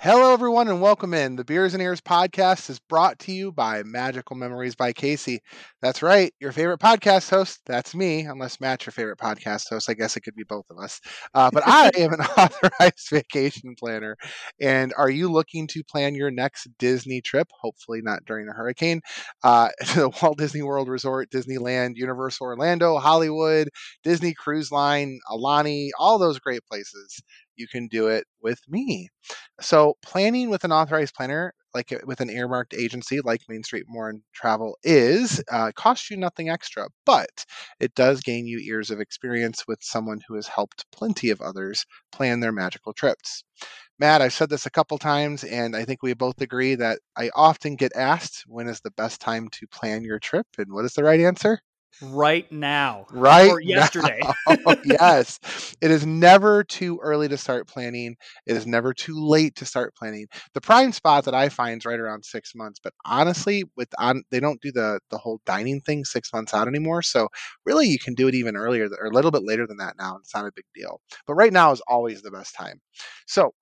Hello, everyone, and welcome in. The Beers and Ears podcast is brought to you by Magical Memories by Casey. That's right, your favorite podcast host. That's me, unless Matt's your favorite podcast host. I guess it could be both of us. Uh, but I am an authorized vacation planner. And are you looking to plan your next Disney trip? Hopefully, not during a hurricane. Uh, to the Walt Disney World Resort, Disneyland, Universal Orlando, Hollywood, Disney Cruise Line, Aulani, all those great places you can do it with me. So, planning with an authorized planner, like uh, with an earmarked agency like Main Street More and Travel, is uh, costs you nothing extra, but it does gain you years of experience with someone who has helped plenty of others plan their magical trips. Matt, I've said this a couple times, and I think we both agree that I often get asked when is the best time to plan your trip, and what is the right answer? Right now. Right. Or yesterday. yes. It is never too early to start planning. It is never too late to start planning. The prime spot that I find is right around six months. But honestly, with on they don't do the the whole dining thing six months out anymore. So really you can do it even earlier or a little bit later than that now. It's not a big deal. But right now is always the best time. So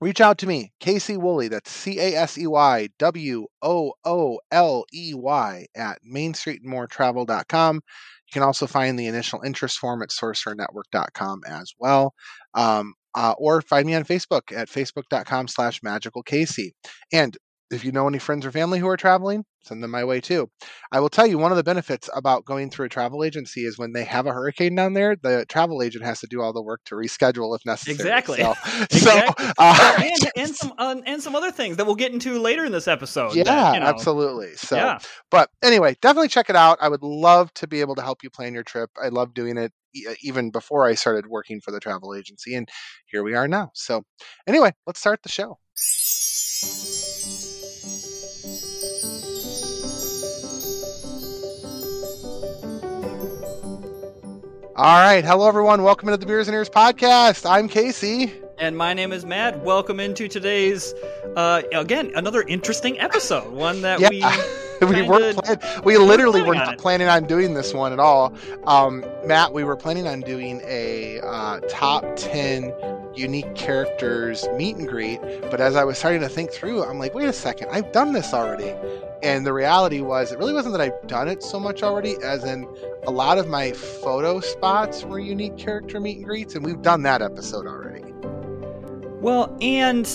reach out to me, Casey Wooley, That's C A S E Y W O O L E Y at mainstreetandmoretravel.com. You can also find the initial interest form at sorcerernetwork.com as well. Um, uh, or find me on Facebook at facebook.com slash magical Casey. And if you know any friends or family who are traveling, send them my way too. I will tell you one of the benefits about going through a travel agency is when they have a hurricane down there, the travel agent has to do all the work to reschedule if necessary. Exactly. So, exactly. so uh, and, and some uh, and some other things that we'll get into later in this episode. yeah, that, you know, absolutely. So, Yeah. but anyway, definitely check it out. I would love to be able to help you plan your trip. I love doing it e- even before I started working for the travel agency, and here we are now. So, anyway, let's start the show. All right. Hello, everyone. Welcome into the Beers and Ears podcast. I'm Casey. And my name is Matt. Welcome into today's uh, again another interesting episode. One that Yeah. we we weren't plan- we literally were not planning on doing this one at all. Um, Matt, we were planning on doing a uh, top 10 unique characters meet and greet, but as I was starting to think through, I'm like, wait a second, I've done this already. And the reality was, it really wasn't that I've done it so much already, as in a lot of my photo spots were unique character meet and greets, and we've done that episode already. Well, and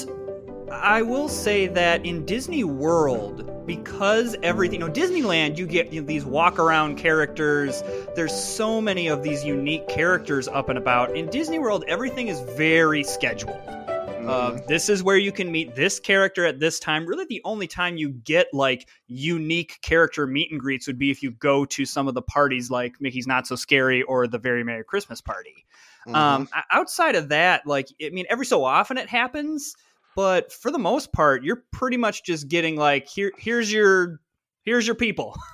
I will say that in Disney World, because everything, you know, Disneyland, you get you know, these walk around characters. There's so many of these unique characters up and about. In Disney World, everything is very scheduled. Uh, Mhm. this is where you can meet this character at this time. Really, the only time you get like unique character meet and greets would be if you go to some of the parties like Mickey's Not So Scary or the Very Merry Christmas Party. Mhm. Um, outside of that, like I mean, every so often it happens, but for the most part, you're pretty much just getting like here, here's your, here's your people.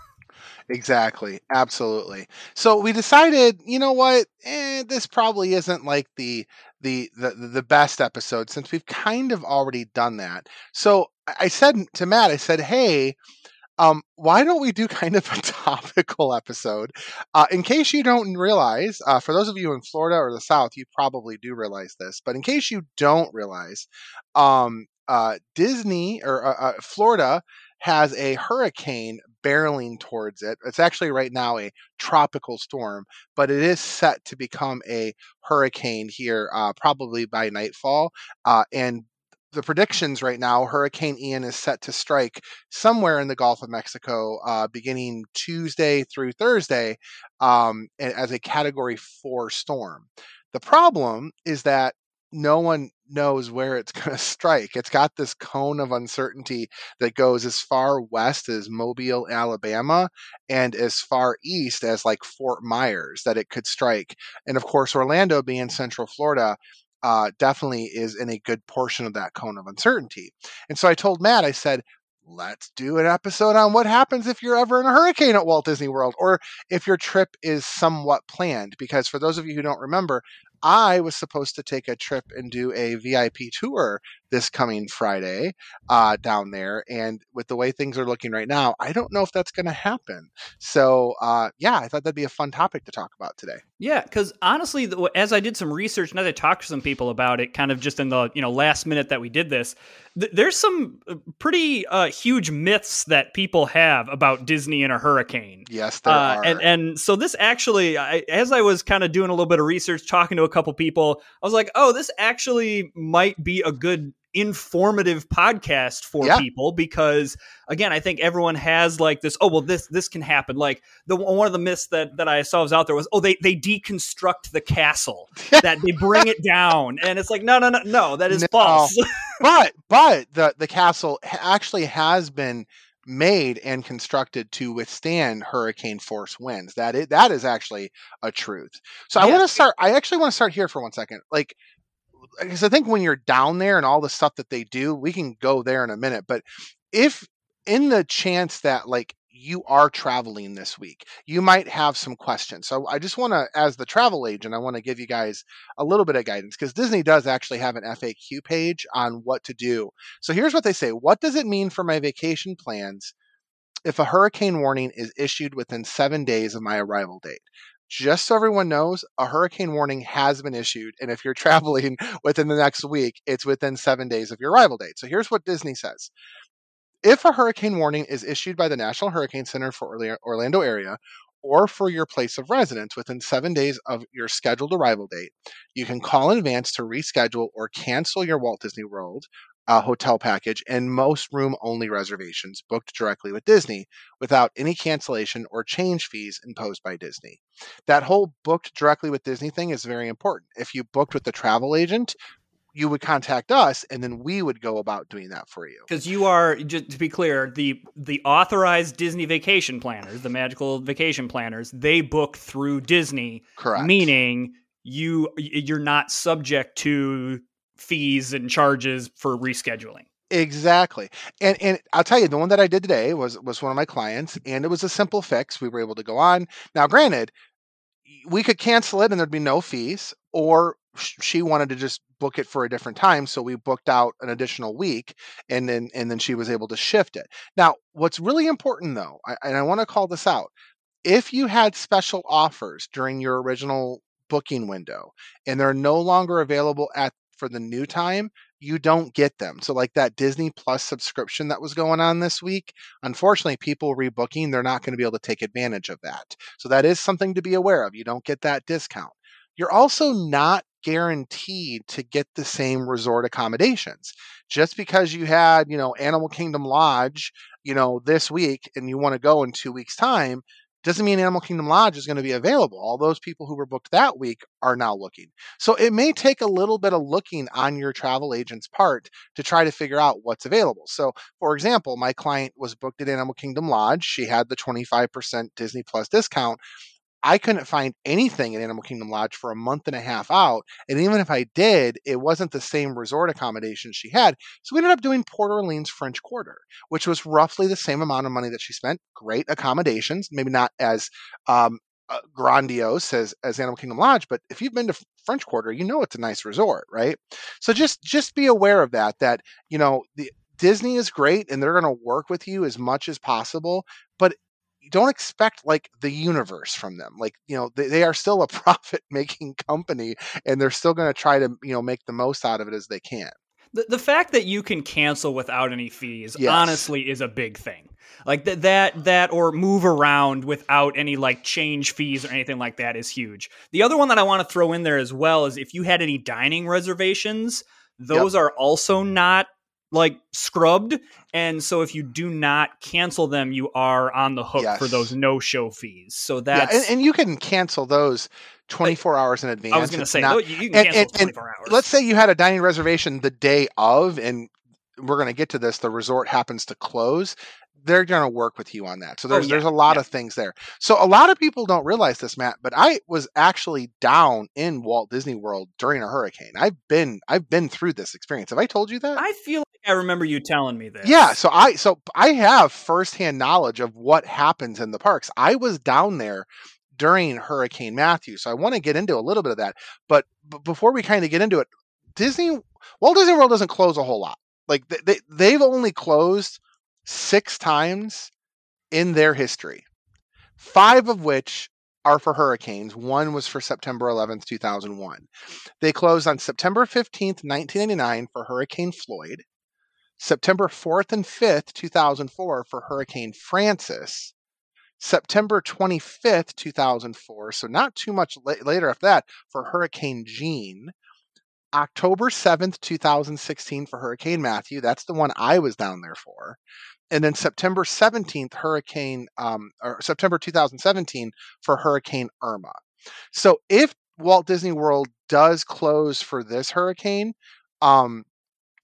Exactly. Absolutely. So we decided, you know what? Eh, this probably isn't like the, the the the best episode since we've kind of already done that. So I I said to Matt, I said, "Hey, um, why don't we do kind of a topical episode? Uh, in case you don't realize, uh, for those of you in Florida or the South, you probably do realize this, but in case you don't realize, um, uh, Disney or uh, uh, Florida has a hurricane barreling towards it. It's actually right now a tropical storm, but it is set to become a hurricane here, uh, probably by nightfall. Uh, and the predictions right now, Hurricane Ian is set to strike somewhere in the Gulf of Mexico, uh, beginning Tuesday through Thursday, um, as a Category Four storm. The problem is that no one knows where it's going to strike. It's got this cone of uncertainty that goes as far west as Mobile, Alabama, and as far east as like Fort Myers that it could strike. And of course, Orlando being Central Florida. Uh, definitely is in a good portion of that cone of uncertainty. And so I told Matt, I said, let's do an episode on what happens if you're ever in a hurricane at Walt Disney World or if your trip is somewhat planned. Because for those of you who don't remember, I was supposed to take a trip and do a VIP tour this coming Friday uh, down there. And with the way things are looking right now, I don't know if that's going to happen. So, uh, yeah, I thought that'd be a fun topic to talk about today. Yeah, because honestly, as I did some research and as I talked to some people about it, kind of just in the you know last minute that we did this, th- there's some uh, pretty uh, huge myths that people have about Disney and a hurricane. Yes, there Uh, are. and and so this actually, I, as I was kind of doing a little bit of research, talking to a couple people, I was like, oh, this actually might be a good informative podcast for Yeah. people because again i think everyone has like this oh well this this can happen like the one of the myths that that i saw was out there was oh they they deconstruct the castle that they bring it down and it's like no no no no that is No. false but but the the castle actually has been made and constructed to withstand hurricane force winds. That is that is actually a truth. So I want to start. I actually want to start here for one second. Like, because I think when you're down there and all the stuff that they do, we can go there in a minute. But if in the chance that like you are traveling this week, you might have some questions. So I just want to, as the travel agent, I want to give you guys a little bit of guidance because Disney does actually have an FAQ page on what to do. So here's what they say What does it mean for my vacation plans if a hurricane warning is issued within seven days of my arrival date? Just so everyone knows, a hurricane warning has been issued. And if you're traveling within the next week, it's within seven days of your arrival date. So here's what Disney says If a hurricane warning is issued by the National Hurricane Center for Orlando area, or for your place of residence within seven days of your scheduled arrival date, you can call in advance to reschedule or cancel your Walt Disney World uh, hotel package and most room only reservations booked directly with Disney without any cancellation or change fees imposed by Disney. That whole booked directly with Disney thing is very important. If you booked with the travel agent, you would contact us and then we would go about doing that for you. because you are just to be clear the the authorized disney vacation planners the magical vacation planners they book through disney Correct. meaning you you're not subject to fees and charges for rescheduling Exactly. And and I'll tell you, the one that I did today was was one of my clients, and it was a simple fix. We were able to go on. Now, granted, we could cancel it and there'd be no fees, or she wanted to just book it for a different time, so we booked out an additional week, and then and then she was able to shift it. Now, what's really important though, I, and I want to call this out, if you had special offers during your original booking window and they're no longer available at for the new time you don't get them. So like that Disney Plus subscription that was going on this week, unfortunately people rebooking, they're not going to be able to take advantage of that. So that is something to be aware of. You don't get that discount. You're also not guaranteed to get the same resort accommodations. Just because you had, you know, Animal Kingdom Lodge, you know, this week and you want to go in 2 weeks time, doesn't mean Animal Kingdom Lodge is going to be available. All those people who were booked that week are now looking. So it may take a little bit of looking on your travel agent's part to try to figure out what's available. So, for example, my client was booked at Animal Kingdom Lodge. She had the 25% Disney Plus discount. I couldn't find anything at Animal Kingdom Lodge for a month and a half out. And even if I did, it wasn't the same resort accommodation she had. So we ended up doing Port Orleans French Quarter, which was roughly the same amount of money that she spent. Great accommodations, maybe not as um, uh, grandiose as, as Animal Kingdom Lodge, but if you've been to French Quarter, you know it's a nice resort, right? So just just be aware of that. That you know the Disney is great and they're going to work with you as much as possible, but don't expect like the universe from them. Like you know they, they are still a profit making company and they're still going to try to you know make the most out of it as they can. the, the fact that you can cancel without any fees Yes. honestly is a big thing like that that that or move around without any like change fees or anything like that is huge the other one that i want to throw in there as well is if you had any dining reservations those are also not like scrubbed and so if you do not cancel them you are on the hook for those no show fees. So that's yeah, and, and you can cancel those 24 hours in advance. i was going to say not- you, can cancel and- and 24 hours. let's say you had a dining reservation the day of and we're going to get to this the resort happens to close they're going to work with you on that. So Oh, there's yeah, there's a lot yeah. of things there. So a lot of people don't realize this matt but i was actually down in walt disney world during a hurricane. I've been i've been through this experience. Have i told you that? I feel like i remember you telling me this. yeah so i so i have firsthand knowledge of what happens in the parks. I was down there during hurricane matthew so i want to get into a little bit of that but b- before we kind of get into it disney Walt Disney World doesn't close a whole lot. Like they, they they've only closed six times in their history, five of which are for hurricanes. One was for September 11th, 2001. They closed on September 15th, 1989 for Hurricane Floyd, September 4th and 5th, 2004 for Hurricane Frances, September 25th, 2004, so not too much la- later after that, for Hurricane Jeanne. October 7th, 2016 for Hurricane Matthew. That's the one I was down there for. And then September 17th, Hurricane, um, or September 2017 for Hurricane Irma. So if Walt Disney World does close for this hurricane, um,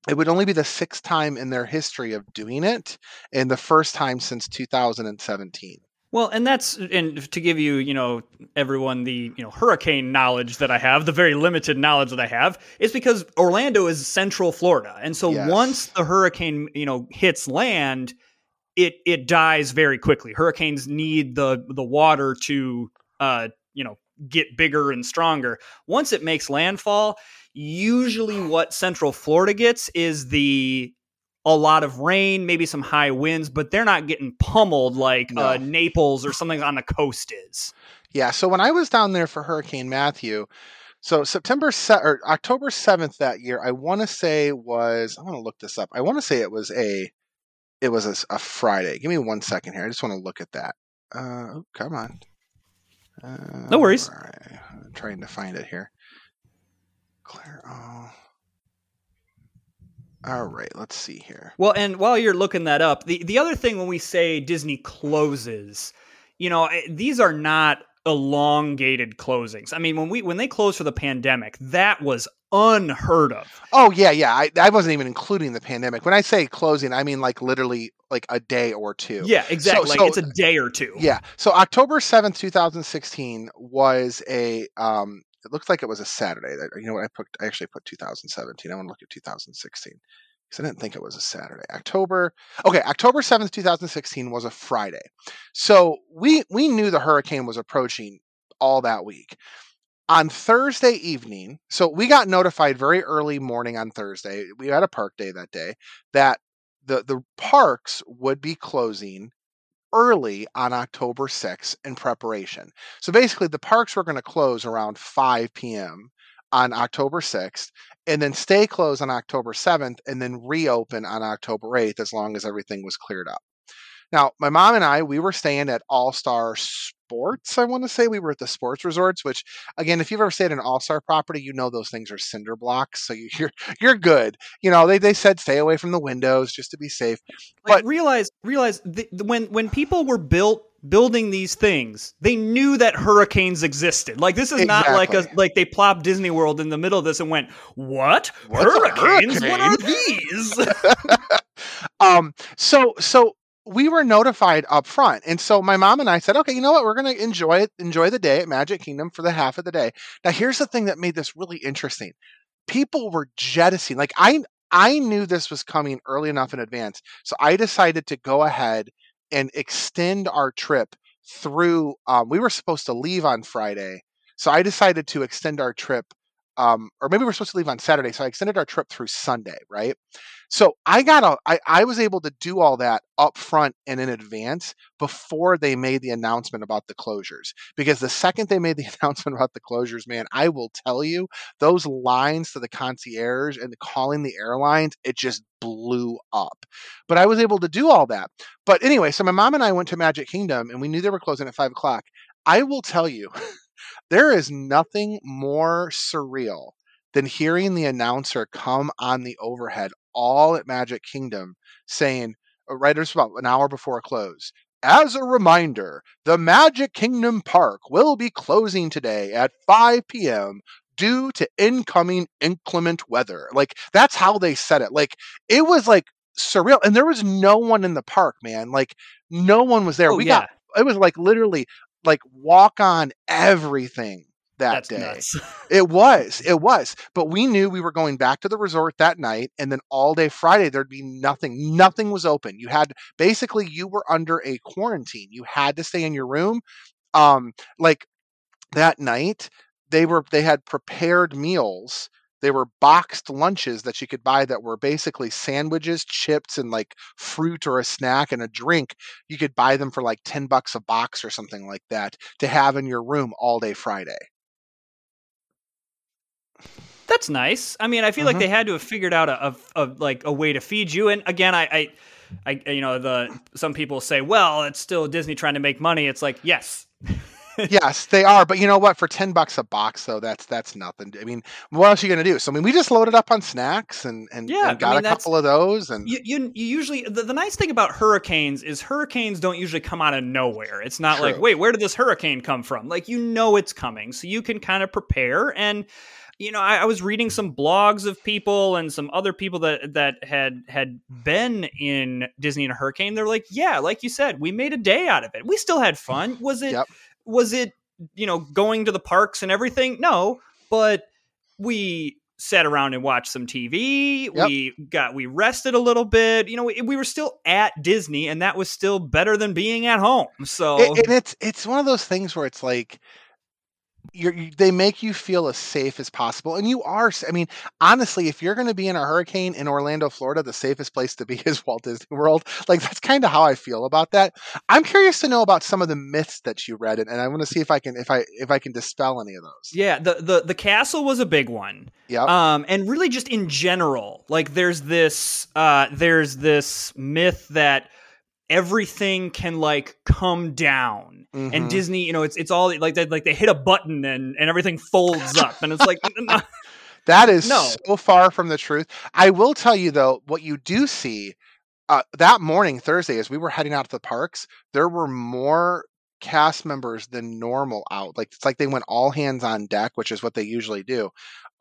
it would only be the sixth time in their history of doing it and the first time since 2017. Well, and that's and to give you, you know, everyone the you know hurricane knowledge that I have, the very limited knowledge that I have, is because Orlando is central Florida, and so Yes. once the hurricane you know hits land, it it dies very quickly. Hurricanes need the the water to uh you know get bigger and stronger. Once it makes landfall, usually what central Florida gets is the a lot of rain, maybe some high winds, but they're not getting pummeled like uh, Naples or something on the coast is. Yeah, so when I was down there for Hurricane Matthew, so September se- or October 7th that year, I want to say was I want to look this up. I want to say it was a it was a Friday. Give me one second here. I just want to look at that. Uh, oh, come on. Uh, No worries. right. I'm trying to find it here. Claire. Oh. All right. Let's see here. Well, and while you're looking that up, the, the other thing when we say Disney closes, you know, eh, these are not elongated closings. I mean, when we when they closed for the pandemic, that was unheard of. Oh yeah, yeah. I, I wasn't even including the pandemic. When I say closing, I mean like literally like a day or two. Yeah, exactly. So- like so- it's a day or two. Yeah. So October seventh, two thousand sixteen, was a. Um, it looked like it was a Saturday. That you know what I put? I actually put two thousand seventeen. I want to look at two thousand sixteen because I didn't think it was a Saturday. October. Okay, October seventh, two thousand sixteen was a Friday. So we we knew the hurricane was approaching all that week. On Thursday evening, so we got notified very early morning on Thursday. We had a park day that day that the the parks would be closing early on October 6th in preparation. So basically, the parks were going to close around 5 p.m. on October 6th and then stay closed on October 7th and then reopen on October 8th as long as everything was cleared up. Now, my mom and I, we were staying at All Star Sports. I want to say we were at the sports resorts, which again, if you've ever stayed at an All Star property, you know those things are cinder blocks, so you- you're you're good. You know, they they said stay away from the windows just to be safe. Like But- realize realize when when people were built building these things, they knew that hurricanes existed. Like this is not like a like they plopped Disney World in the middle of this and went, "What? What's hurricanes? What are these?" um so so we were notified up front and so my mom and i said okay you know what? We're going to enjoy it enjoy the day at magic kingdom for the half of the day. Now here's the thing that made this really interesting. People were jettisoning like i i knew this was coming early enough in advance so i decided to go ahead and extend our trip through um, we were supposed to leave on friday so i decided to extend our trip um, or maybe we're supposed to leave on saturday so i extended our trip through sunday right so I got a, I, I was able to do all that up front and in advance before they made the announcement about the closures. Because the second they made the announcement about the closures, man, I will tell you, those lines to the concierge and calling the airlines, it just blew up. But I was able to do all that. But anyway, so my mom and I went to Magic Kingdom and we knew they were closing at five o'clock. I will tell you, there is nothing more surreal than hearing the announcer come on the overhead all at Magic Kingdom saying, uh, right about an hour before close, as a reminder, the Magic Kingdom Park will be closing today at 5 p.m. due to incoming inclement weather. Like, that's how they said it. Like, it was like surreal. And there was no one in the park, man. Like, no one was there. oh we yeah, got, it was like literally like walk on everything that that's day. It was, it was. But we knew we were going back to the resort that night, and then all day Friday there'd be nothing. Nothing was open. You had basically you were under a quarantine. You had to stay in your room. Um, like that night, they were they had prepared meals they were boxed lunches that you could buy that were basically sandwiches, chips, and like fruit or a snack and a drink. You could buy them for like 10 bucks a box or something like that to have in your room all day Friday. That's nice. I mean, I feel Mhm. like they had to have figured out a, a, a like a way to feed you. And again, I, I, I, you know, the some people say, well, it's still Disney trying to make money. It's like, yes, yes, they are, but you know what? For 10 bucks a box though, that's that's nothing. I mean, what else are you going to do? So I mean, we just loaded up on snacks and and, Yeah, and got I mean, a couple of those and you, you, you usually the, the nice thing about hurricanes is hurricanes don't usually come out of nowhere. It's not like, wait, where did this hurricane come from? Like you know it's coming, so you can kind of prepare. And you know, I, I was reading some blogs of people and some other people that that had had been in Disney in a hurricane. They're like, yeah, like you said, we made a day out of it. We still had fun. Was it? Yep. Was it? You know, going to the parks and everything? No, but we sat around and watched some TV. Yep. We got we rested a little bit. You know, we, we were still at Disney, and that was still better than being at home. So It- and it's it's one of those things where it's like you, they make you feel as safe as possible, and you are. I mean, honestly, if you're going to be in a hurricane in Orlando, Florida, the safest place to be is Walt Disney World. Like that's kind of how I feel about that. I'm curious to know about some of the myths that you read, and, and I want to see if I can if I if I can dispel any of those. yeah, the the the castle was a big one. Yeah. Um, and really just in general, like there's this uh there's this myth that everything can like come down. Mhm. And Disney, you know, it's it's all like they like they hit a button and and everything folds up, and it's like That is No. so far from the truth. I will tell you though, what you do see uh, that morning, Thursday, as we were heading out to the parks, there were more cast members than normal out. Like it's like they went all hands on deck, which is what they usually do.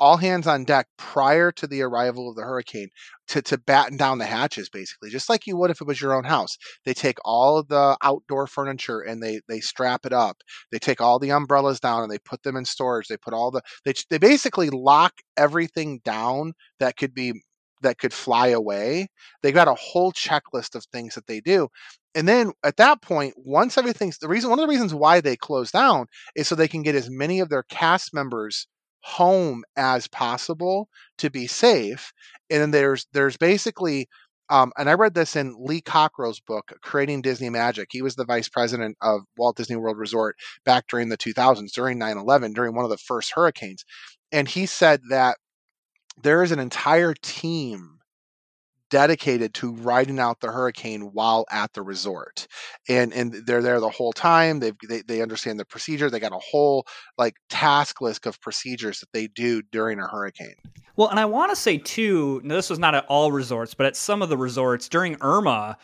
All hands on deck prior to the arrival of the hurricane to, to batten down the hatches, basically, just like you would if it was your own house. They take all of the outdoor furniture and they they strap it up. They take all the umbrellas down and they put them in storage. They put all the they they basically lock everything down that could be that could fly away. They got a whole checklist of things that they do. And then at that point, once everything's the reason one of the reasons why they close down is so they can get as many of their cast members home as possible to be safe. And then there's there's basically um, and I read this in Lee Cockerell's book, Creating Disney Magic. He was the vice president of Walt Disney World Resort back during the 2000s, during 9 11, during one of the first hurricanes. And he said that there is an entire team dedicated to riding out the hurricane while at the resort. And and they're there the whole time They've, they they understand the procedure they got a whole like task list of procedures that they do during a hurricane. Well, and I want to say too, this was not at all resorts, but at some of the resorts during Irma,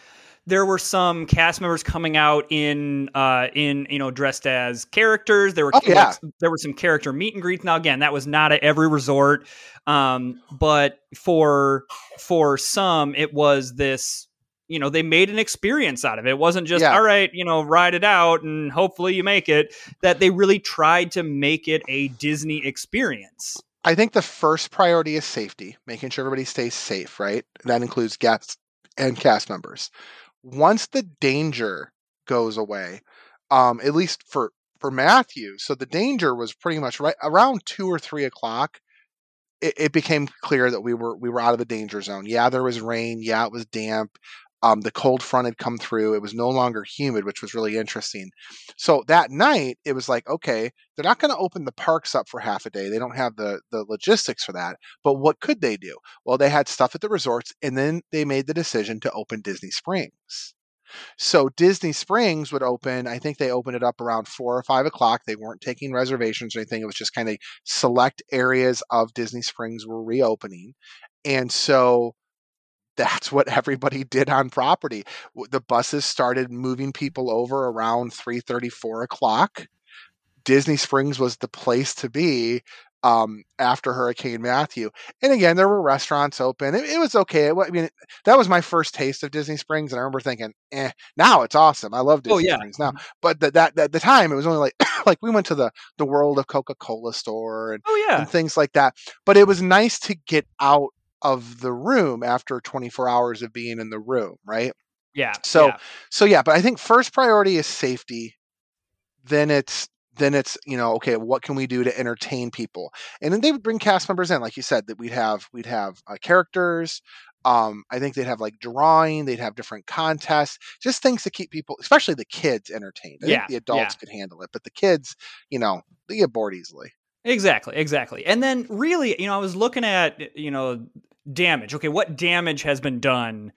there were some cast members coming out in uh in you know dressed as characters. There were Oh, yeah. like, there were some character meet and greets. Now again, that was not at every resort. Um, but for for some it was this you know they made an experience out of it. It wasn't just Yeah. all right, you know, ride it out and hopefully you make it. That they really tried to make it a Disney experience. I think the first priority is safety, making sure everybody stays safe, right? That includes guests and cast members. Once the danger goes away, um, at least for for Matthew, so the danger was pretty much right around two or three o'clock. It, it became clear that we were we were out of the danger zone. Yeah, there was rain. Yeah, it was damp. Um, the cold front had come through. It was no longer humid, which was really interesting. So that night, it was like, okay, they're not going to open the parks up for half a day. They don't have the the logistics for that. But what could they do? Well, they had stuff at the resorts, and then they made the decision to open Disney Springs. So Disney Springs would open. I think they opened it up around four or five o'clock. They weren't taking reservations or anything. It was just kind of select areas of Disney Springs were reopening, and so that's what everybody did on property. The buses started moving people over around 3:30, 4 o'clock. Disney Springs was the place to be um, after Hurricane Matthew. And again, there were restaurants open. It, it was okay. It I mean, that was my first taste of Disney Springs, and I remember thinking, "Eh." Now it's awesome. I love Disney Oh, yeah. Springs now. But th- that at the time, it was only like like we went to the the World of Coca Cola store and Oh yeah. and things like that. But it was nice to get out of the room after 24 hours of being in the room, right? Yeah. So yeah. so yeah, but I think first priority is safety. Then it's then it's you know okay what can we do to entertain people and then they would bring cast members in like you said that we'd have we'd have uh, characters um, I think they'd have like drawing, they'd have different contests, just things to keep people, especially the kids, entertained. I Yeah, think the adults yeah. could handle it, but the kids, you know, they get bored easily. Exactly, exactly. And then really, you know, I was looking at, you know, damage. Okay, what damage has been done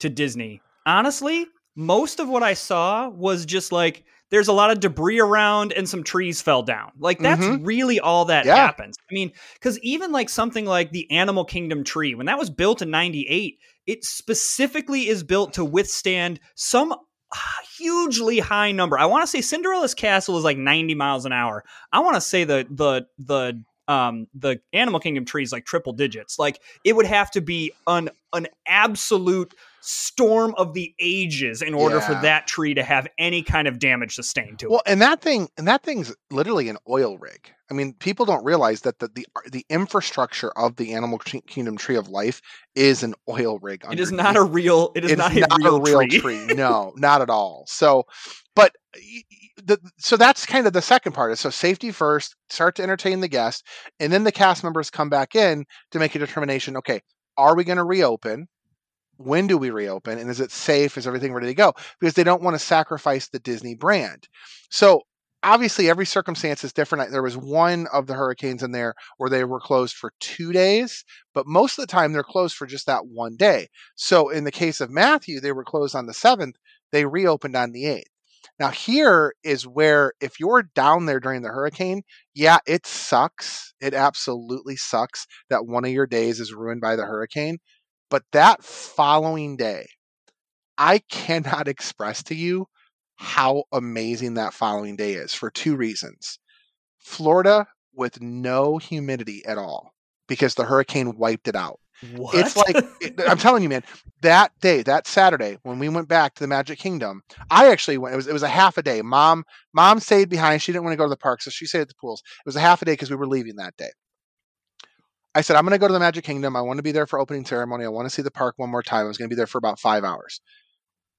to Disney? Honestly, most of what I saw was just like there's a lot of debris around and some trees fell down. Like that's Mhm. really all that Yeah. happens. I mean, cuz even like something like the Animal Kingdom tree, when that was built in 98, it specifically is built to withstand some hugely high number. I want to say Cinderella's castle is like 90 miles an hour. I want to say the the the um the Animal Kingdom tree is like triple digits. Like it would have to be an an absolute storm of the ages in order for that tree to have any kind of damage sustained to Well, it. Well, and that thing, and that thing's literally an oil rig. I mean, people don't realize that the the, the infrastructure of the Animal Kingdom Tree of Life is an oil rig. It is not a real. It is it's not, a real, tree. no, not at all. So, but the, so that's kind of the second part. Is so safety first, start to entertain the guests, and then the cast members come back in to make a determination. Okay, are we going to reopen? When do we reopen? And is it safe? Is everything ready to go? Because they don't want to sacrifice the Disney brand. So obviously, every circumstance is different. There was one of the hurricanes in there where they were closed for two days, but most of the time they're closed for just that one day. So in the case of Matthew, they were closed on the 7th, they reopened on the 8th. Now, here is where if you're down there during the hurricane, yeah, it sucks. It absolutely sucks that one of your days is ruined by the hurricane. But that following day, I cannot express to you how amazing that following day is for two reasons. Florida with no humidity at all because the hurricane wiped it out. What? It's like it- I'm telling you, man. That day, that Saturday, when we went back to the Magic Kingdom, I actually went. It was it was a half a day. Mom, mom stayed behind. She didn't want to go to the park, so she stayed at the pools. It was a half a day because we were leaving that day. I said, I'm going to go to the Magic Kingdom. I want to be there for opening ceremony. I want to see the park one more time. I was going to be there for about five hours.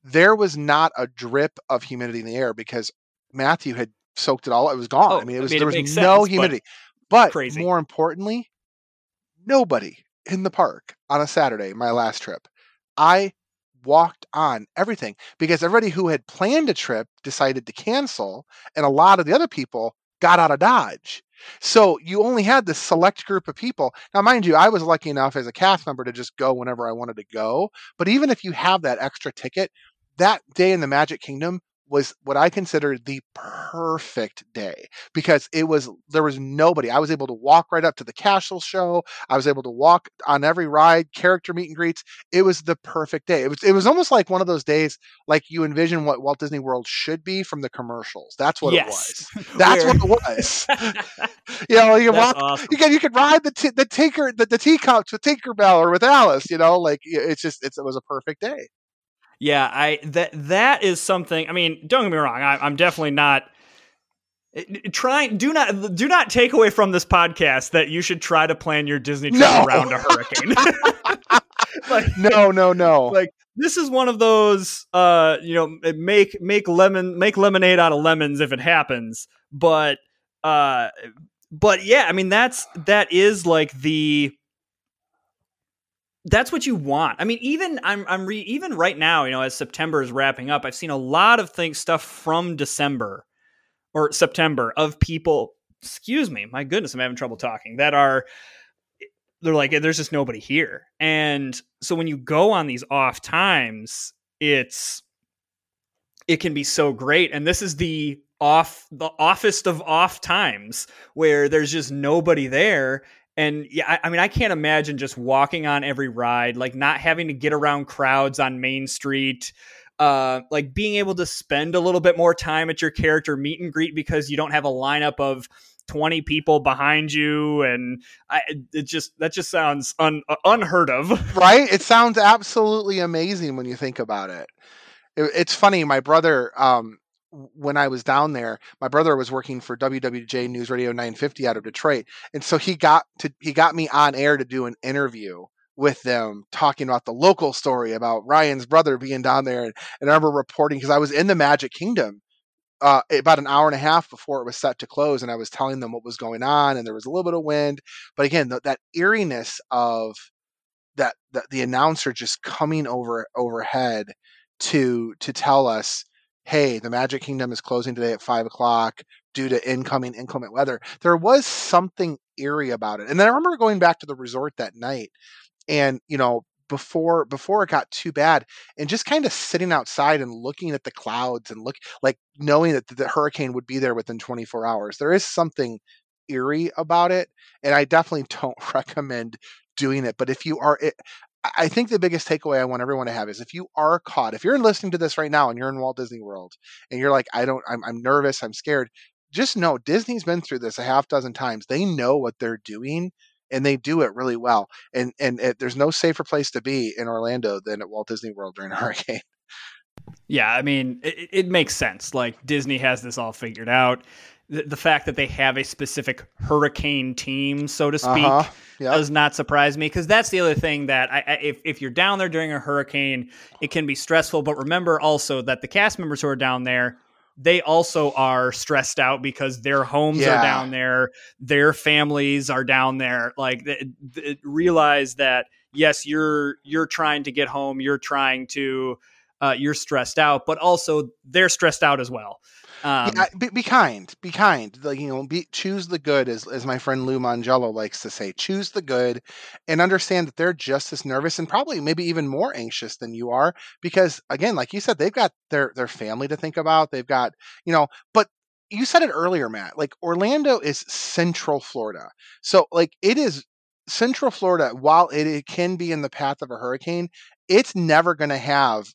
There was not a drip of humidity in the air because Matthew had soaked it all. It was gone. Oh, I mean, it I was mean, it there was no sense, but humidity. But crazy. more importantly, nobody in the park on a Saturday, my last trip. I walked on everything because everybody who had planned a trip decided to cancel, and a lot of the other people got out of Dodge. So you only had this select group of people. Now, mind you, I was lucky enough as a cast member to just go whenever I wanted to go. But even if you have that extra ticket, that day in the Magic Kingdom was what I considered the perfect day because it was there was nobody. I was able to walk right up to the castle show. I was able to walk on every ride, character meet and greets. It was the perfect day. It was it was almost like one of those days like you envision what Walt Disney World should be from the commercials. That's what yes. it was. That's what it was. you know, you can walk awesome. you can you could ride the t- the tinker the, the teacups with Tinkerbell or with Alice. You know, like it's just it's, it was a perfect day. Yeah, I that that is something. I mean, don't get me wrong. I, I'm definitely not trying. Do not do not take away from this podcast that you should try to plan your Disney trip No. around a hurricane. like, No, no, no. like this is one of those. Uh, you know, make make lemon make lemonade out of lemons if it happens. But uh, but yeah, I mean that's that is like the that's what you want. I mean, even I'm I'm re, even right now, you know, as September is wrapping up, I've seen a lot of things stuff from December or September of people. Excuse me, my goodness, I'm having trouble talking. That are they're like, there's just nobody here, and so when you go on these off times, it's it can be so great. And this is the off the offest of off times where there's just nobody there and yeah, I, I mean, I can't imagine just walking on every ride, like not having to get around crowds on Main Street, uh, like being able to spend a little bit more time at your character meet and greet because you don't have a lineup of 20 people behind you. And I, it just, that just sounds un, unheard of. right? It sounds absolutely amazing when you think about it. It- it's funny. My brother, um, when I was down there, my brother was working for WWJ News Radio 950 out of Detroit, and so he got to he got me on air to do an interview with them talking about the local story about Ryan's brother being down there and, and I remember reporting because I was in the Magic Kingdom uh, about an hour and a half before it was set to close, and I was telling them what was going on, and there was a little bit of wind. But again, th- that eeriness of that, that the announcer just coming over overhead to to tell us, "Hey, the Magic Kingdom is closing today at five o'clock due to incoming inclement weather." There was something eerie about it, and then I remember going back to the resort that night, and you know before before it got too bad and just kind of sitting outside and looking at the clouds and look like knowing that the hurricane would be there within 24 hours there is something eerie about it and i definitely don't recommend doing it but if you are it, I think the biggest takeaway I want everyone to have is if you are caught, if you're listening to this right now and you're in Walt Disney World and you're like, I don't, I'm, I'm nervous, I'm scared, just know Disney's been through this a half dozen times. They know what they're doing and they do it really well. And and it, there's no safer place to be in Orlando than at Walt Disney World during a hurricane. Yeah, I mean, it, it makes sense. Like Disney has this all figured out. The, the, fact that they have a specific hurricane team, so to speak, uh-huh. yep. does not surprise me because that's the other thing that I, I, if if you're down there during a hurricane, it can be stressful. But remember also that the cast members who are down there they also are stressed out because their homes yeah. are down there, their families are down there. Like, realize that yes, you're you're trying to get home, you're trying to, uh, you're stressed out, but also they're stressed out as well. Um, be, be, kind. Be kind. Like you know, be, choose the good, as as my friend Lou Mongello likes to say. Choose the good, and understand that they're just as nervous and probably maybe even more anxious than you are. Because again, like you said, they've got their their family to think about. They've got you know, but you said it earlier, Matt. Like Orlando is Central Florida, so like it is Central Florida. While it, it can be in the path of a hurricane, it's never going to have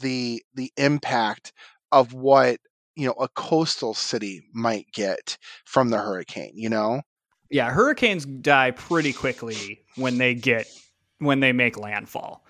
the the impact of what you know a coastal city might get from the hurricane you know? Yeah hurricanes die pretty quickly when they get when they make landfall.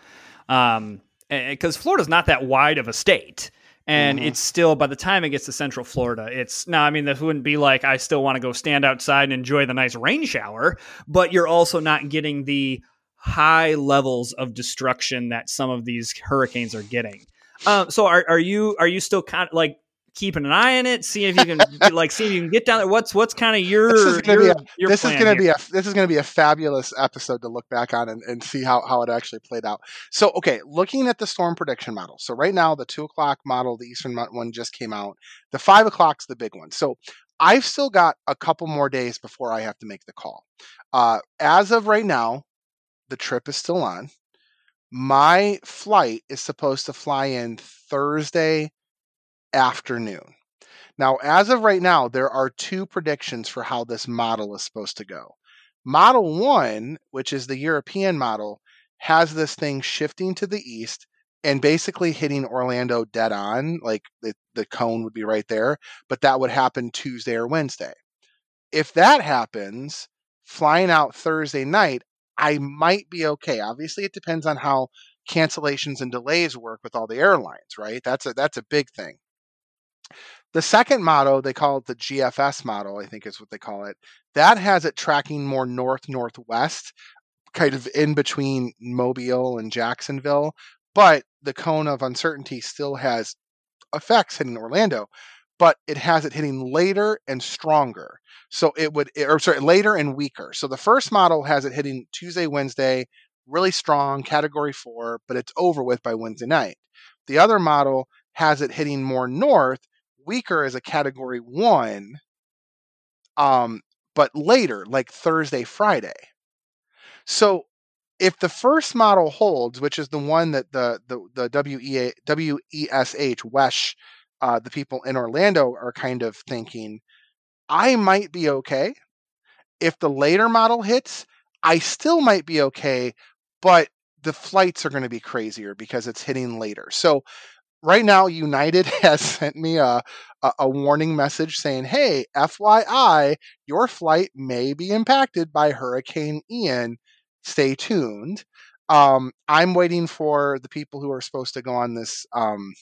Um because florida's not that wide of a state and mm-hmm. it's still by the time it gets to central florida it's now i mean this wouldn't be like i still want to go stand outside and enjoy the nice rain shower but you're also not getting the high levels of destruction that some of these hurricanes are getting. Uh, so are, are you are you still kind of like keeping an eye on it, see if you can like see if you can get down there. What's what's kind of your this is going to be a, this is going to be a this is to be a fabulous episode to look back on and, and see how how it actually played out. So okay, looking at the storm prediction model. So right now the two o'clock model, the Eastern one just came out. The five o'clock's the big one. So I've still got a couple more days before I have to make the call. Uh, as of right now, the trip is still on. My flight is supposed to fly in Thursday afternoon. Now, as of right now, there are two predictions for how this model is supposed to go. Model 1, which is the European model, has this thing shifting to the east and basically hitting Orlando dead on, like the, the cone would be right there, but that would happen Tuesday or Wednesday. If that happens, flying out Thursday night, I might be okay. Obviously, it depends on how cancellations and delays work with all the airlines, right? That's a that's a big thing. The second model, they call it the GFS model, I think is what they call it. That has it tracking more north northwest, kind of in between Mobile and Jacksonville. But the cone of uncertainty still has effects hitting Orlando, but it has it hitting later and stronger. So it would, eh, or sorry, later and weaker. So the first model has it hitting Tuesday, Wednesday, really strong, category four, but it's over with by Wednesday night. The other model has it hitting more north, weaker as a category one, um, but later, like Thursday, Friday. So if the first model holds, which is the one that the the, the WEA, WESH WESH, uh, the people in Orlando are kind of thinking, I might be okay. If the later model hits, I still might be okay, but the flights are going to be crazier because it's hitting later. So right now united has sent me a, a, a, warning message saying hey fyi your flight may be impacted by hurricane ian. Stay tuned. Um, i'm waiting for the people who are supposed to go on this um,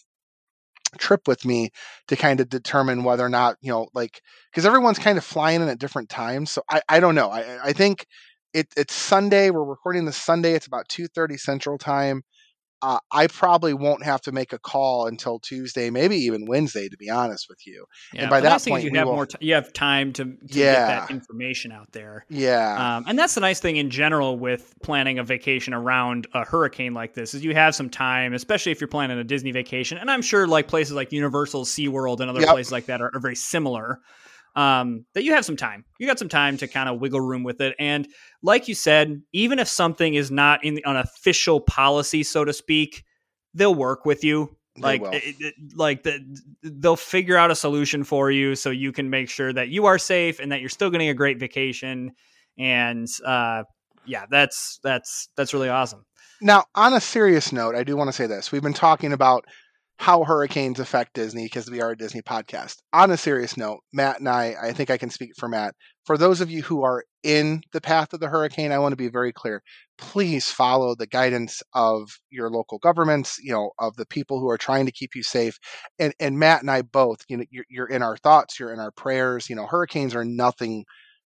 trip with me to kind of determine whether or not you know like because everyone's kind of flying in at different times so i, I don't know. I, I think it, it's sunday we're recording this sunday it's about 2.30 central time uh, I probably won't have to make a call until Tuesday, maybe even Wednesday, to be honest with you. Yeah, and by that nice thing is point, you have will- more. T- you have time to, to get that information out there. Yeah, Um, and that's the nice thing in general with planning a vacation around a hurricane like this is you have some time, especially if you're planning a Disney vacation. And I'm sure like places like Universal, SeaWorld, and other Yep. places like that are, are very similar. Um, that you have some time. You got some time to kind of wiggle room with it. And like you said, even if something is not in the, an official policy, so to speak, they'll work with you. Like, it- it- like the, they'll figure out a solution for you so you can make sure that you are safe and that you're still getting a great vacation and uh yeah that's that's that's really awesome Now, on a serious note, I do want to say this. We've been talking about how hurricanes affect Disney because we are a Disney podcast. On a serious note, Matt and I, I think I can speak for Matt. For those of you who are in the path of the hurricane, I want to be very clear. Please follow the guidance of your local governments, you know, of the people who are trying to keep you safe. And and Matt and I both, you know, you're, you're in our thoughts, you're in our prayers. You know, hurricanes are nothing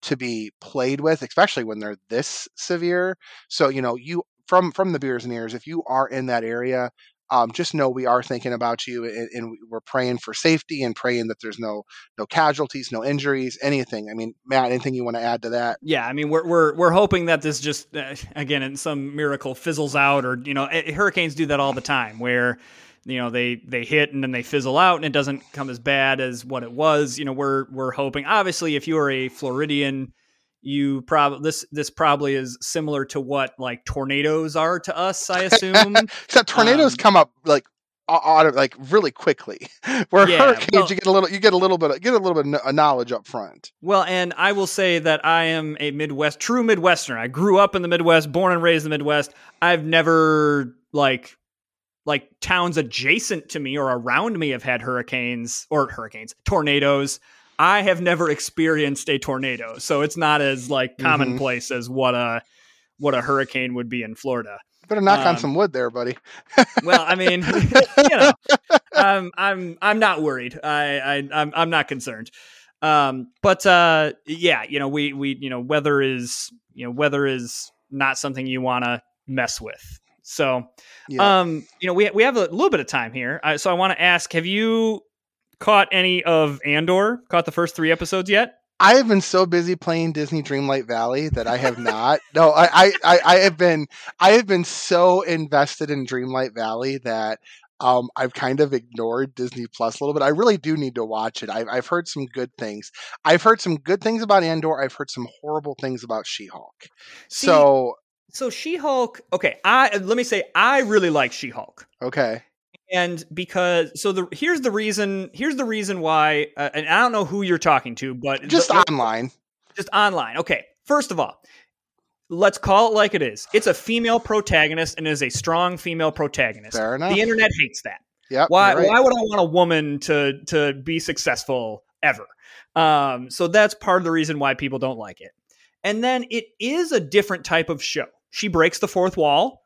to be played with, especially when they're this severe. So, you know, you from from the beers and ears, if you are in that area, um, just know we are thinking about you, and, and we're praying for safety and praying that there's no no casualties, no injuries, anything. I mean, Matt, anything you want to add to that? yeah i mean we're we're, we're hoping that this just uh, again in some miracle fizzles out or you know eh, hurricanes do that all the time where you know they they hit and then they fizzle out and it doesn't come as bad as what it was you know we're we're hoping obviously if you are a floridian you probably this this probably is similar to what like tornadoes are to us i assume Except tornadoes Um, come up like au- auto, like really quickly. Where Yeah, hurricanes, well- you get a little, you get a little bit, of, get a little bit of of knowledge up front. Well, and I will say that I am a Midwest, true Midwesterner. I grew up in the Midwest, born and raised in the Midwest. I've never like like towns adjacent to me or around me have had hurricanes or hurricanes, tornadoes. I have never experienced a tornado, so it's not as like Mhm. commonplace as what a what a hurricane would be in Florida. Better knock on Um, some wood there, buddy. Well, I mean, you know, I'm I'm I'm not worried. I, I I'm I'm not concerned. Um, but uh, yeah, you know, we we you know, weather is you know, weather is not something you want to mess with. So, Yeah. um, you know, we we have a little bit of time here, uh, so I want to ask: Have you caught any of Andor? Caught the first three episodes yet? I have been so busy playing Disney Dreamlight Valley that I have not. no, I, I, I, I have been I have been so invested in Dreamlight Valley that um, I've kind of ignored Disney Plus a little bit. I really do need to watch it. I've, I've heard some good things. I've heard some good things about Andor. I've heard some horrible things about She-Hulk. So so She-Hulk. Okay, I let me say I really like She-Hulk. okay, and because so the here's the reason here's the reason why uh, and I don't know who you're talking to but just the- online. just online okay first of all let's call it like it is it's a female protagonist and is a strong female protagonist Fair enough. the internet hates that yeah why right. why would I want a woman to to be successful ever? Um, so that's part of the reason why people don't like it. And then it is a different type of show. She breaks the fourth wall.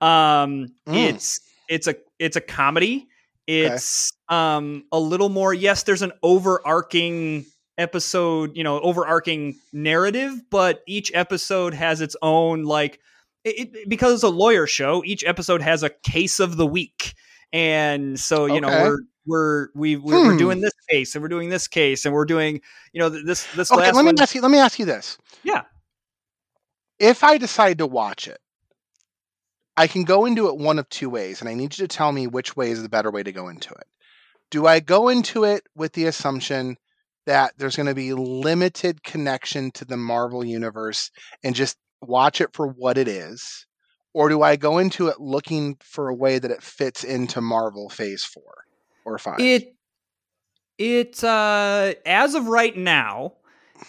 Um, Mm. it's it's a it's a comedy. It's um a little more yes, there's an overarching episode, you know, overarching narrative, but each episode has its own like it, it- because it's a lawyer show, each episode has a case of the week. And so, you know, we're we're we we're, we're Hmm. doing this case and we're doing this case and we're doing, you know, this this Okay, last let me one. ask you. Let me ask you this. Yeah. If I decide to watch it, I can go into it one of two ways, and I need you to tell me which way is the better way to go into it. Do I go into it with the assumption that there's going to be limited connection to the Marvel universe and just watch it for what it is? Or do I go into it looking for a way that it fits into Marvel Phase 4 or 5? It it uh as of right now,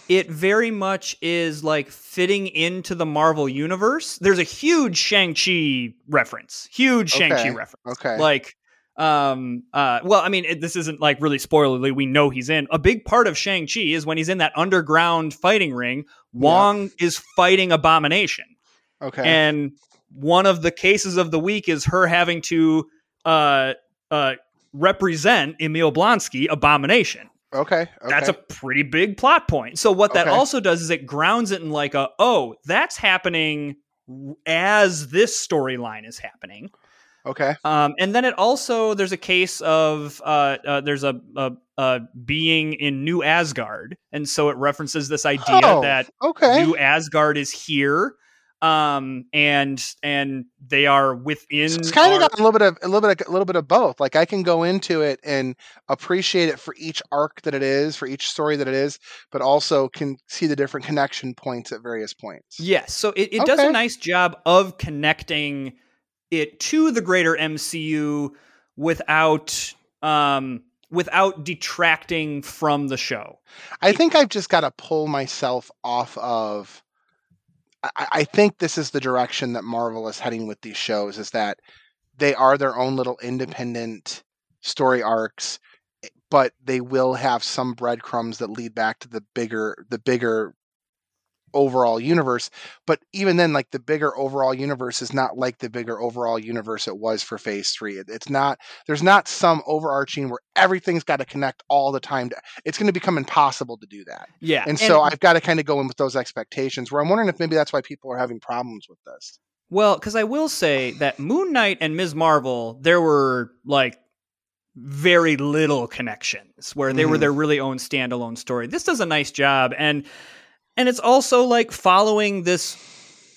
it very much is like fitting into the Marvel universe. There's a huge Shang-Chi reference. Huge Shang-Chi reference. okay. Like um uh well I mean it, this isn't like really spoilerly we know he's in a big part of Shang-Chi is when he's in that underground fighting ring Wong is fighting abomination okay. and one of the cases of the week is her having to uh uh represent Emil Blonsky abomination okay. Okay. that's a pretty big plot point. So what that Okay. also does is it grounds it in like a oh, that's happening as this storyline is happening. Okay. Um, and then it also there's a case of uh, uh, there's a, a, a being in New Asgard, and so it references this idea Oh, that Okay. New Asgard is here, um, and and they are within. So it's kind our- of got a little bit of a little bit of, a little bit of both. Like I can go into it and appreciate it for each arc that it is, for each story that it is, but also can see the different connection points at various points. Yes, so it, it does a nice job of connecting it to the greater MCU without um without detracting from the show. I think I've just got to pull myself off of. I, I think this is the direction that Marvel is heading with these shows. Is that they are their own little independent story arcs, but they will have some breadcrumbs that lead back to the bigger, the bigger overall universe. But even then, like the bigger overall universe is not like the bigger overall universe it was for Phase Three. It, it's not. There's not some overarching where everything's got to connect all the time. To, it's going to become impossible to do that. Yeah, And so I've got to kind of go in with those expectations. Where I'm wondering if maybe that's why people are having problems with this. Well, because I will say that Moon Knight and Ms. Marvel, there were like very little connections where they were Mhm. their really own standalone story. This does a nice job, and and it's also like following this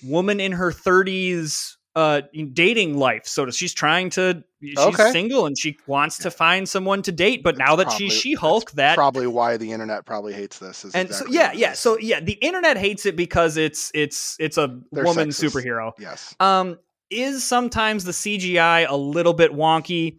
woman in her thirties uh dating life so she's trying to she's Okay. single and she wants to find someone to date but now that probably- she's she-hulk that Probably why the internet probably hates this. Is and exactly so yeah yeah is. so yeah the internet hates it because it's it's it's a They're woman sexist. superhero yes, um, is sometimes the CGI a little bit wonky?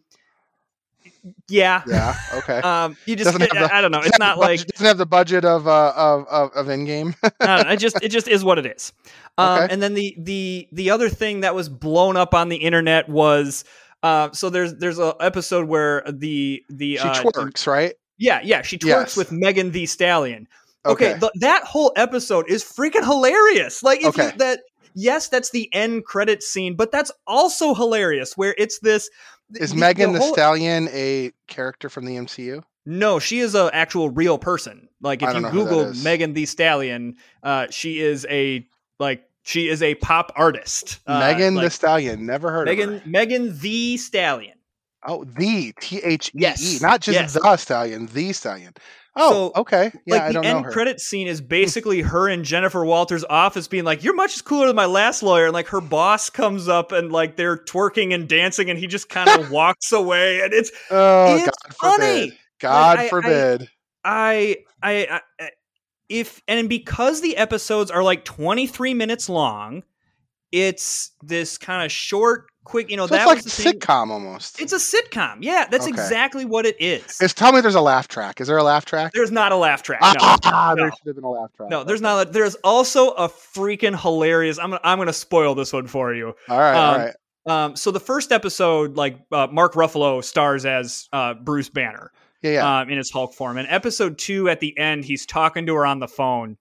Yeah. yeah, okay. Um, you just Doesn't have I, the- I don't know. It's not the like budget- doesn't have the budget of uh of of, of Endgame. I know, it just it just is what it is. Um, Okay. and then the the the other thing that was blown up on the internet was uh, so there's there's a episode where the the she uh, twerks, right? yeah yeah she twerks Yes. with Megan Thee Stallion. Okay, Okay. th- that whole episode is freaking hilarious. Like if Okay. you that yes, that's the end credit scene, but that's also hilarious where it's this is the- Megan the, whole- Stallion a character from the MCU? No, she is a actual real person. Like if you know who that Google. Megan Thee Stallion, uh, she is a like she is a pop artist. Uh, Megan Thee Stallion. Never heard Megan of her. Megan Thee Stallion. Oh, the T H E E, not just yes. the Stallion, the Stallion. Oh, So, okay. Yeah, like I the don't know end credit scene is basically her in Jennifer Walters' office being like, "You're much cooler than my last lawyer," and like her boss comes up and like they're twerking and dancing, and he just kind of walks away, and it's oh, it's God forbid. funny. God I- I- forbid. I, I, I, if and because the episodes are like 23 minutes long, it's this kind of short, quick. You know, so that it's like was a the thing- sitcom almost. It's a sitcom. Yeah, that's Okay. exactly what it is. Is tell me there's a laugh track. Is there a laugh track? there's not a laugh track. Ah, No. there no. should have been a laugh track. No, there's not. There's also a freaking hilarious. I'm gonna, I'm gonna spoil this one for you. All right, all um, right. Um, so the first episode, like uh, Mark Ruffalo stars as uh, Bruce Banner. Yeah, yeah. um, in his Hulk form. And episode two, at the end, he's talking to her on the phone,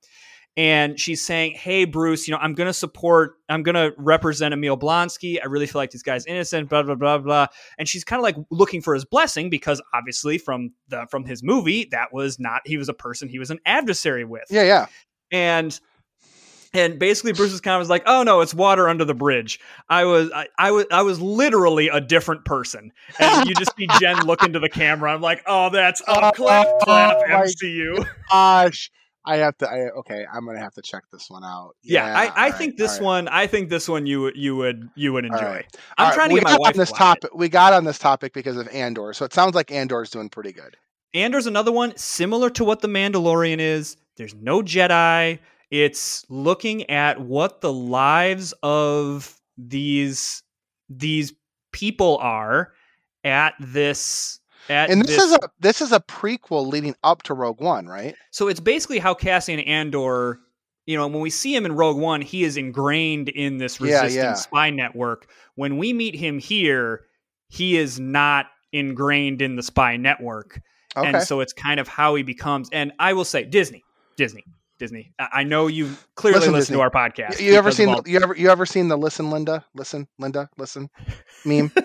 and she's saying, "Hey, Bruce, you know, I'm going to support, I'm going to represent Emil Blonsky. I really feel like this guy's innocent." Blah blah blah blah. And she's kind of like looking for his blessing because obviously from the from his movie, that was not he was a person he was an adversary with. yeah, yeah. And and basically Bruce is kind of was like, "Oh no, it's water under the bridge." I was I, I was I was literally a different person. And you just see Jen look into the camera. I'm like, "Oh, that's oh, clap clap Oh, MCU." Gosh, I have to. I, okay, I'm gonna have to check this one out. Yeah, I, I all right, think this all right. one I think this one you you would you would enjoy. right. I'm trying to get my wife on this it. topic. We got on this topic because of Andor, so it sounds like Andor's doing pretty good. Andor's another one similar to what the Mandalorian is. There's no Jedi. It's looking at what the lives of these these people are at this And this, is a this is a prequel leading up to Rogue One, right? so it's basically how Cassian Andor, you know, when we see him in Rogue One, he is ingrained in this resistance yeah. spy network. When we meet him here, he is not ingrained in the spy network. Okay. And so it's kind of how he becomes. And I will say, Disney, Disney, Disney. I know you clearly Listen, listen, to our podcast. you ever seen all- the, you ever you ever seen the listen Linda listen Linda listen meme?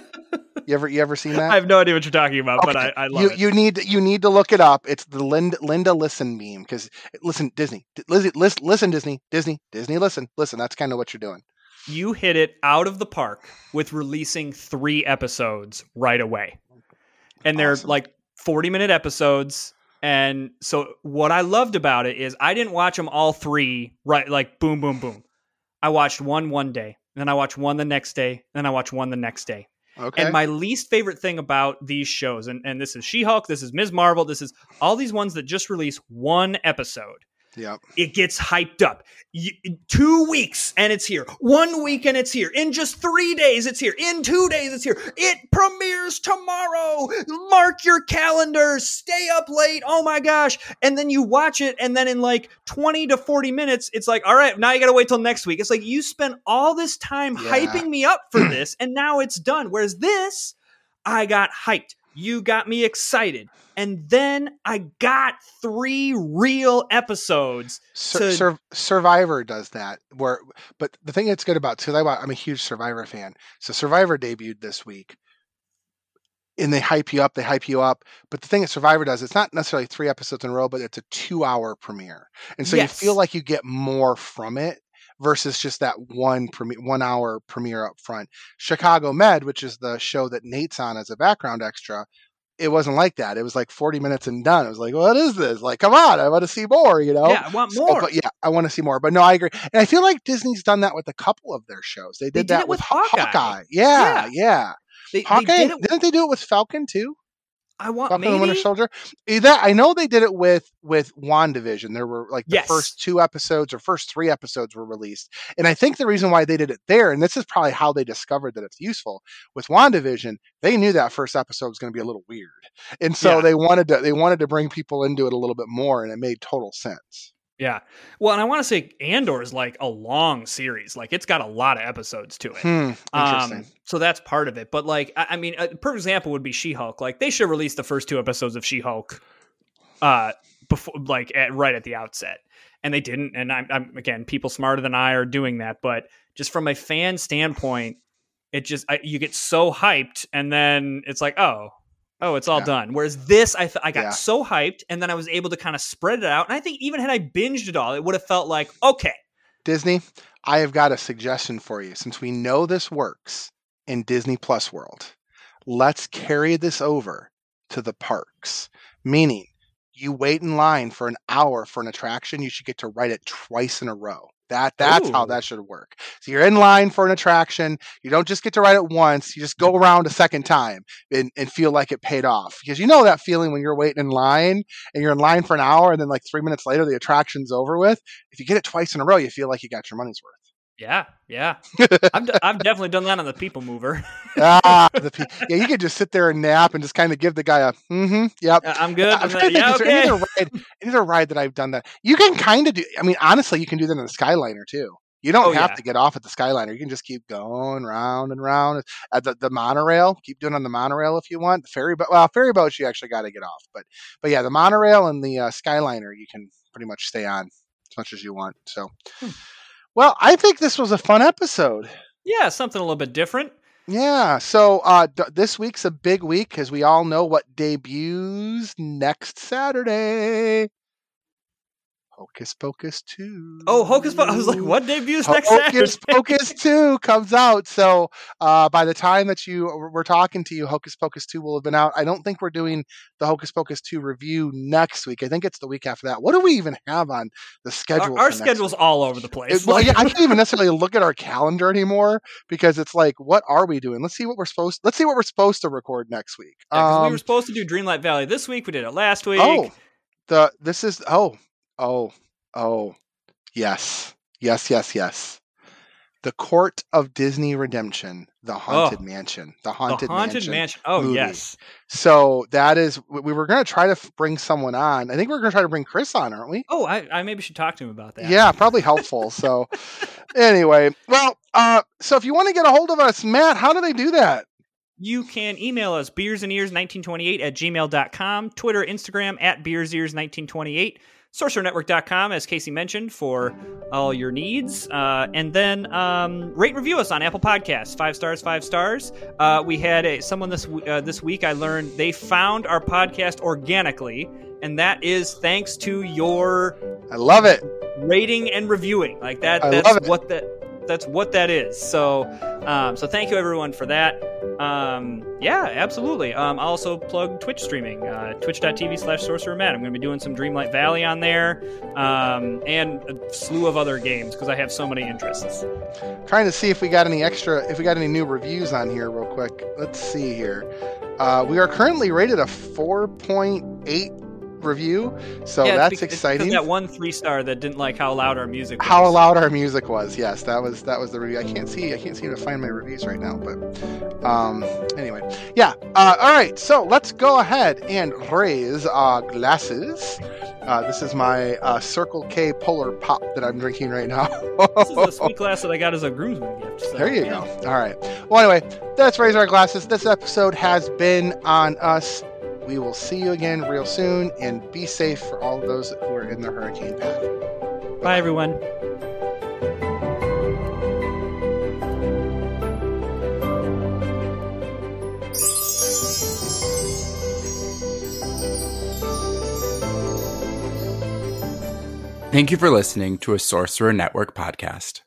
you ever you ever seen that? I have no idea what you're talking about, but I, I love you it. you need you need to look it up. It's the Linda Linda listen meme because listen Disney listen listen Disney Disney Disney listen listen. That's kind of what you're doing. you hit it out of the park with releasing three episodes right away. And they're Awesome. like 40 minute episodes. And so what I loved about it is I didn't watch them all three right like boom, boom, boom. I watched one one day, then I watched one the next day, then I watched one the next day. Okay. And my least favorite thing about these shows, and, and this is She Hulk, this is Ms. Marvel, this is all these ones that just release one episode yep. it gets hyped up. You, two weeks and it's here. One week and it's here. In just three days, it's here. In two days, it's here. It premieres tomorrow. Mark your calendars. Stay up late. Oh my gosh. And then you watch it, and then in like 20 to 40 minutes, it's like, all right, now you got to wait till next week. It's like you spent all this time Yeah. hyping me up for this, and now it's done. Whereas this, I got hyped. You got me excited. And then I got three real episodes. Sur- to- Sur- Survivor does that. Where, but the thing that's good about because I'm a huge Survivor fan. So Survivor debuted this week, and they hype you up. They hype you up. But the thing that Survivor does, it's not necessarily three episodes in a row, but it's a two-hour premiere, and so Yes. you feel like you get more from it versus just that one premiere, one-hour premiere up front. Chicago Med, which is the show that Nate's on as a background extra. It wasn't like that. It was like 40 minutes and done. It was like, what is this? Like, come on, I want to see more, you know? yeah, I want So, more. but yeah, I want to see more. But no, I agree. And I feel like Disney's done that with a couple of their shows. They did, did that it with Haw- Hawkeye. Yeah, Yeah. yeah. they, they Hawkeye, did it. didn't they do it with Falcon too? I want Falcon and Winter. Soldier. Eh, That I know they did it with with WandaVision. There were like the Yes. first two episodes or first three episodes were released. And I think the reason why they did it there, and this is probably how they discovered that it's useful, with WandaVision, they knew that first episode was going to be a little weird. And so Yeah. they wanted to they wanted to bring people into it a little bit more, and it made total sense. Yeah. Well, and I want to say Andor is like a long series. Like it's got a lot of episodes to it. Hmm. Interesting. Um, so that's part of it. But like, I, I mean, a perfect example would be She-Hulk. Like they should release the first two episodes of She-Hulk, uh, before like at, right at the outset, and they didn't. And I'm, I'm again, people smarter than I are doing that. But just from a fan standpoint, it just I, you get so hyped, and then it's like, oh. Oh, it's all Yeah. done. Whereas this, I th- I got Yeah. so hyped, and then I was able to kind of spread it out. And I think even had I binged it all, it would have felt like okay, Disney, I have got a suggestion for you. Since we know this works in Disney Plus world, let's carry this over to the parks. Meaning, you wait in line for an hour for an attraction, you should get to ride it twice in a row. That that's how that should work. So you're in line for an attraction. You don't just get to ride it once. You just go around a second time and, and feel like it paid off. Because you know that feeling when you're waiting in line and you're in line for an hour and then like three minutes later the attraction's over with. If you get it twice in a row, you feel like you got your money's worth. Yeah, yeah. I've, d- I've definitely done that on the People Mover. ah, the pe- yeah, you could just sit there and nap and just kind of give the guy a mm-hmm, yep. Uh, I'm good. I'm trying to yeah, think, is there any okay. other ride, any other ride that I've done that? You can kind of do. I mean, honestly, you can do that in the Skyliner too. You don't Oh, have yeah. to get off at the Skyliner. You can just keep going round and round. At the, the monorail, keep doing on the monorail if you want. The ferry boat, well, ferry boats you actually got to get off. But but yeah, the monorail and the uh, Skyliner you can pretty much stay on as much as you want. So, Hmm. Well, I think this was a fun episode. Yeah, something a little bit different. Yeah. So uh, d- this week's a big week because we all know what debuts next Saturday. Hocus Pocus 2. Oh, Hocus Pocus. I was like, what debuts next Hocus Saturday? Pocus 2 comes out. So uh, by the time that you we're talking to you, Hocus Pocus 2 will have been out. I don't think we're doing the Hocus Pocus 2 review next week. I think it's the week after that. What do we even have on the schedule? Our, our schedule's all over the it- place. well, Like- yeah, I can't even necessarily look at our calendar anymore because it's like, what are we doing? Let's see what we're supposed. Let's see what we're supposed to record next week. Yeah, 'cause we Um, were supposed to do Dreamlight Valley this week. We did it last week. oh, the this is oh oh oh yes yes yes yes. The Court of Disney Redemption, the Haunted Oh. Mansion, the the Haunted, Haunted Mansion. Mansion. Oh, movie. yes. So that is we we were going to try to bring someone on. I think we're going to try to bring Chris on, aren't we? Oh, I, I maybe should talk to him about that. Yeah, probably helpful. so, anyway, well, uh, so if you want to get a hold of us, Matt, how do they do that? You can email us beersand ears1928 at gmail.com, Twitter, Instagram at beersears1928, sorcerernetwork.com, as Casey mentioned, for all your needs. Uh, and then um, rate and review us on Apple Podcasts. Five stars, five stars. Uh, we had a, someone this, uh, this week, I learned they found our podcast organically, and that is thanks to your I love it. rating and reviewing. Like that, I that's love it. what the. That's what that is. So, um, so thank you everyone for that. Um, yeah, absolutely. Um, I'll also plug Twitch streaming, uh, twitch.tv slash sorcerer matt. I'm going to be doing some Dreamlight Valley on there, um, and a slew of other games because I have so many interests. Trying to see if we got any extra, if we got any new reviews on here, real quick. Let's see here. Uh, we are currently rated a 4.8 review, so Yeah, that's bec- it's exciting. Because that one three star that didn't like how loud our music was. How loud our music was, yes, that was that was the review. I can't see, I can't seem to find my reviews right now, but um, anyway, yeah. Uh, all right, so let's go ahead and raise our glasses. Uh, this is my uh, Circle K Polar Pop that I'm drinking right now. This is the sweet glass that I got as a groomsman gift. So, There you yeah. go. All right. Well, anyway, let's raise our glasses. This episode has been on us. We will see you again real soon, and be safe for all of those who are in the hurricane path. Bye, everyone. Thank you for listening to a Sorcerer Network podcast.